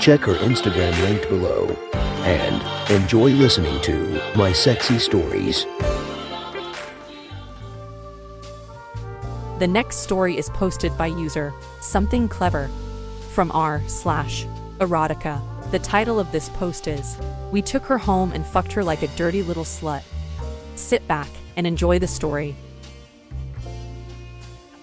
Check her Instagram linked below and enjoy listening to My Sexy Stories. The next story is posted by user Something Clever from r slash erotica. The title of this post is We Took Her Home and Fucked Her Like a Dirty Little Slut. Sit back and enjoy the story.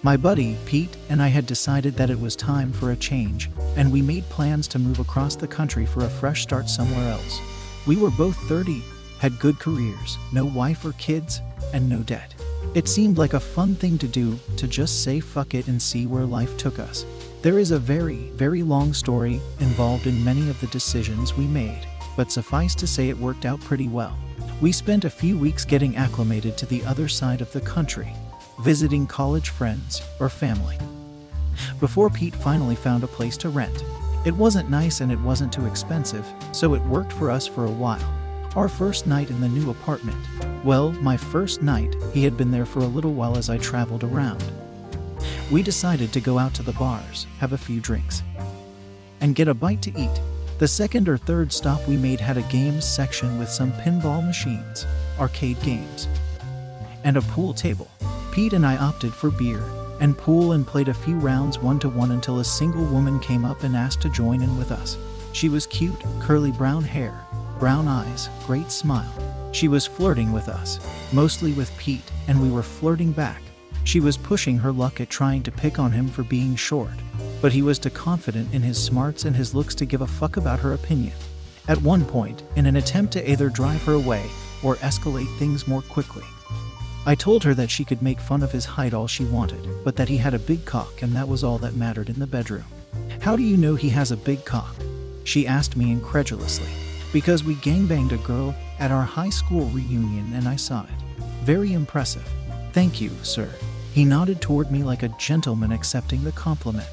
My buddy, Pete, and I had decided that it was time for a change, and we made plans to move across the country for a fresh start somewhere else. We were both 30, had good careers, no wife or kids, and no debt. It seemed like a fun thing to do to just say fuck it and see where life took us. There is a very, very long story involved in many of the decisions we made, but suffice to say it worked out pretty well. We spent a few weeks getting acclimated to the other side of the country, visiting college friends or family. Before Pete finally found a place to rent. It wasn't nice and it wasn't too expensive, so it worked for us for a while. Our first night in the new apartment. Well, my first night, he had been there for a little while as I traveled around. We decided to go out to the bars, have a few drinks, and get a bite to eat. The second or third stop we made had a games section with some pinball machines, arcade games, and a pool table. Pete and I opted for beer and pool and played a few rounds one to one until a single woman came up and asked to join in with us. She was cute, curly brown hair, brown eyes, great smile. She was flirting with us, mostly with Pete, and we were flirting back. She was pushing her luck at trying to pick on him for being short, but he was too confident in his smarts and his looks to give a fuck about her opinion. At one point, in an attempt to either drive her away or escalate things more quickly, I told her that she could make fun of his height all she wanted, but that he had a big cock and that was all that mattered in the bedroom. How do you know he has a big cock? She asked me incredulously. Because we gangbanged a girl at our high school reunion and I saw it. Very impressive. Thank you, sir. He nodded toward me like a gentleman accepting the compliment.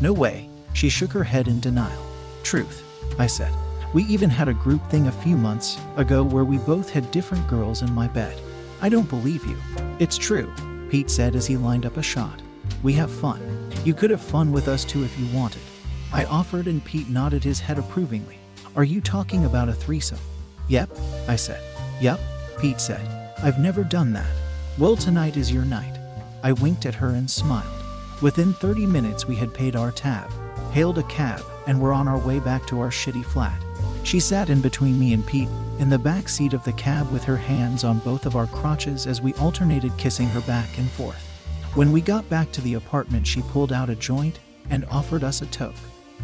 No way. She shook her head in denial. Truth, I said. We even had a group thing a few months ago where we both had different girls in my bed. I don't believe you. It's true, Pete said as he lined up a shot. We have fun. You could have fun with us too if you wanted. I offered and Pete nodded his head approvingly. Are you talking about a threesome? Yep, I said. Yep, Pete said. I've never done that. Well, tonight is your night. I winked at her and smiled. Within 30 minutes, we had paid our tab, hailed a cab, and were on our way back to our shitty flat. She sat in between me and Pete, in the back seat of the cab with her hands on both of our crotches as we alternated kissing her back and forth. When we got back to the apartment, she pulled out a joint and offered us a toke.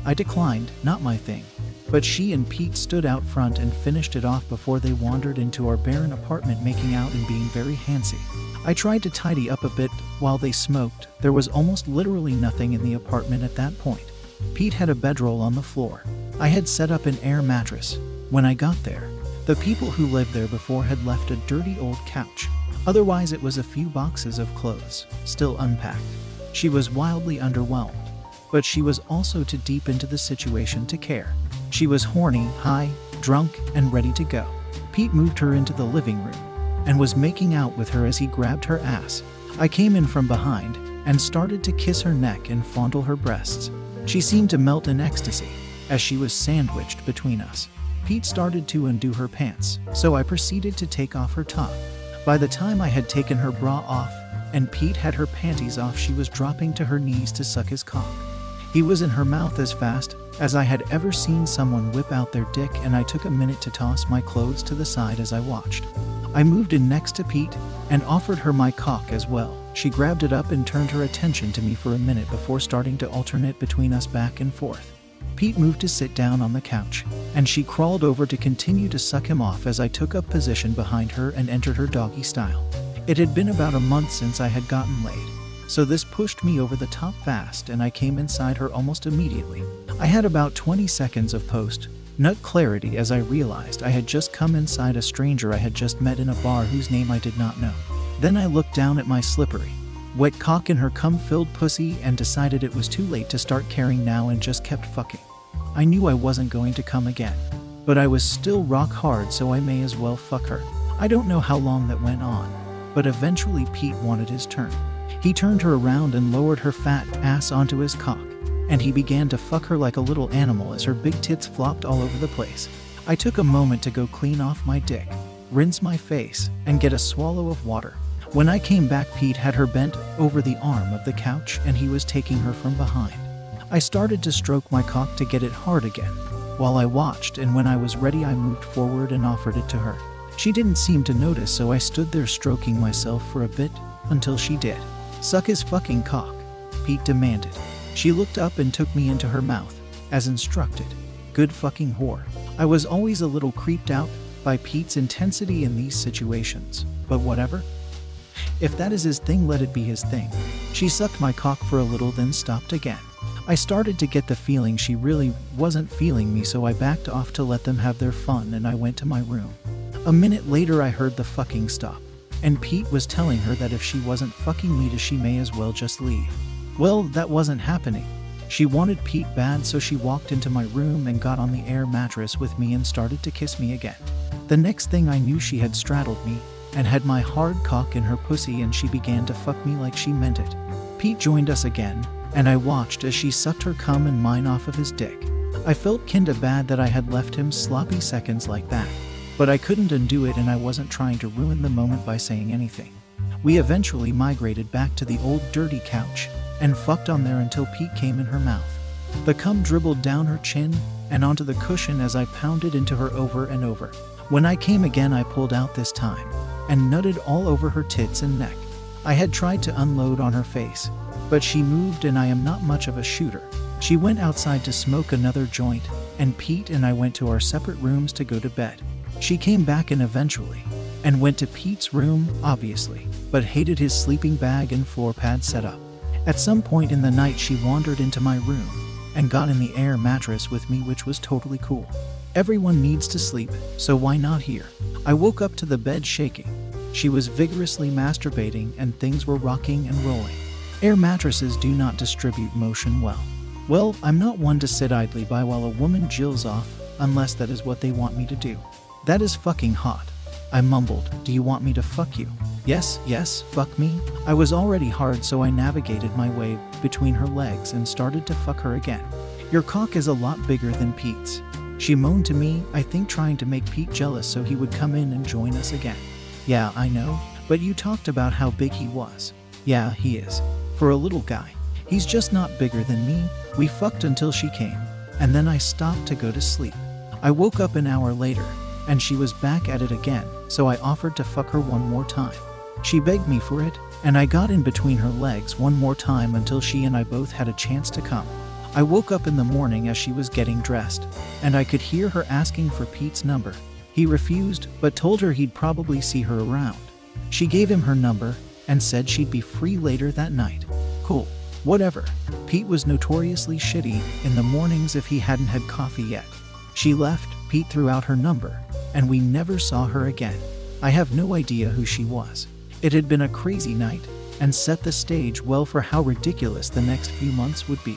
I declined, not my thing. But she and Pete stood out front and finished it off before they wandered into our barren apartment, making out and being very handsy. I tried to tidy up a bit while they smoked. There was almost literally nothing in the apartment at that point. Pete had a bedroll on the floor. I had set up an air mattress. When I got there, the people who lived there before had left a dirty old couch. Otherwise, it was a few boxes of clothes, still unpacked. She was wildly underwhelmed, but she was also too deep into the situation to care. She was horny, high, drunk, and ready to go. Pete moved her into the living room and was making out with her as he grabbed her ass. I came in from behind and started to kiss her neck and fondle her breasts. She seemed to melt in ecstasy as she was sandwiched between us. Pete started to undo her pants, so I proceeded to take off her top. By the time I had taken her bra off and Pete had her panties off, she was dropping to her knees to suck his cock. He was in her mouth as fast as I had ever seen someone whip out their dick, and I took a minute to toss my clothes to the side as I watched. I moved in next to Pete and offered her my cock as well. She grabbed it up and turned her attention to me for a minute before starting to alternate between us back and forth. Pete moved to sit down on the couch, and she crawled over to continue to suck him off as I took up position behind her and entered her doggy style. It had been about a month since I had gotten laid, so this pushed me over the top fast and I came inside her almost immediately. I had about 20 seconds of post nut clarity as I realized I had just come inside a stranger I had just met in a bar whose name I did not know. Then I looked down at my slippery, wet cock in her cum filled pussy and decided it was too late to start caring now and just kept fucking. I knew I wasn't going to come again, but I was still rock hard, so I may as well fuck her. I don't know how long that went on, but eventually Pete wanted his turn. He turned her around and lowered her fat ass onto his cock, and he began to fuck her like a little animal as her big tits flopped all over the place. I took a moment to go clean off my dick, rinse my face, and get a swallow of water. When I came back, Pete had her bent over the arm of the couch and he was taking her from behind. I started to stroke my cock to get it hard again. While I watched, and when I was ready, I moved forward and offered it to her. She didn't seem to notice, so I stood there stroking myself for a bit until she did. Suck his fucking cock, Pete demanded. She looked up and took me into her mouth, as instructed. Good fucking whore. I was always a little creeped out by Pete's intensity in these situations, but whatever. If that is his thing, let it be his thing. She sucked my cock for a little, then stopped again. I started to get the feeling she really wasn't feeling me, so I backed off to let them have their fun and I went to my room. A minute later, I heard the fucking stop, and Pete was telling her that if she wasn't fucking me, she may as well just leave. Well, that wasn't happening. She wanted Pete bad, so she walked into my room and got on the air mattress with me and started to kiss me again. The next thing I knew, she had straddled me and had my hard cock in her pussy, and she began to fuck me like she meant it. Pete joined us again, and I watched as she sucked her cum and mine off of his dick. I felt kinda bad that I had left him sloppy seconds like that, but I couldn't undo it and I wasn't trying to ruin the moment by saying anything. We eventually migrated back to the old dirty couch and fucked on there until Pete came in her mouth. The cum dribbled down her chin and onto the cushion as I pounded into her over and over. When I came again, I pulled out this time and nutted all over her tits and neck. I had tried to unload on her face, but she moved and I am not much of a shooter. She went outside to smoke another joint, and Pete and I went to our separate rooms to go to bed. She came back in eventually, and went to Pete's room, obviously, but hated his sleeping bag and floor pad setup. At some point in the night, she wandered into my room and got in the air mattress with me, which was totally cool. Everyone needs to sleep, so why not here? I woke up to the bed shaking. She was vigorously masturbating and things were rocking and rolling. Air mattresses do not distribute motion well. Well, I'm not one to sit idly by while a woman jills off, unless that is what they want me to do. That is fucking hot. I mumbled, Do you want me to fuck you? Yes, yes, fuck me. I was already hard, so I navigated my way between her legs and started to fuck her again. Your cock is a lot bigger than Pete's. She moaned to me, I think trying to make Pete jealous so he would come in and join us again. Yeah, I know, but you talked about how big he was. Yeah, he is. For a little guy, he's just not bigger than me. We fucked until she came, and then I stopped to go to sleep. I woke up an hour later, and she was back at it again, so I offered to fuck her one more time. She begged me for it, and I got in between her legs one more time until she and I both had a chance to come. I woke up in the morning as she was getting dressed, and I could hear her asking for Pete's number. He refused, but told her he'd probably see her around. She gave him her number, and said she'd be free later that night. Cool. Whatever. Pete was notoriously shitty in the mornings if he hadn't had coffee yet. She left, Pete threw out her number, and we never saw her again. I have no idea who she was. It had been a crazy night, and set the stage well for how ridiculous the next few months would be.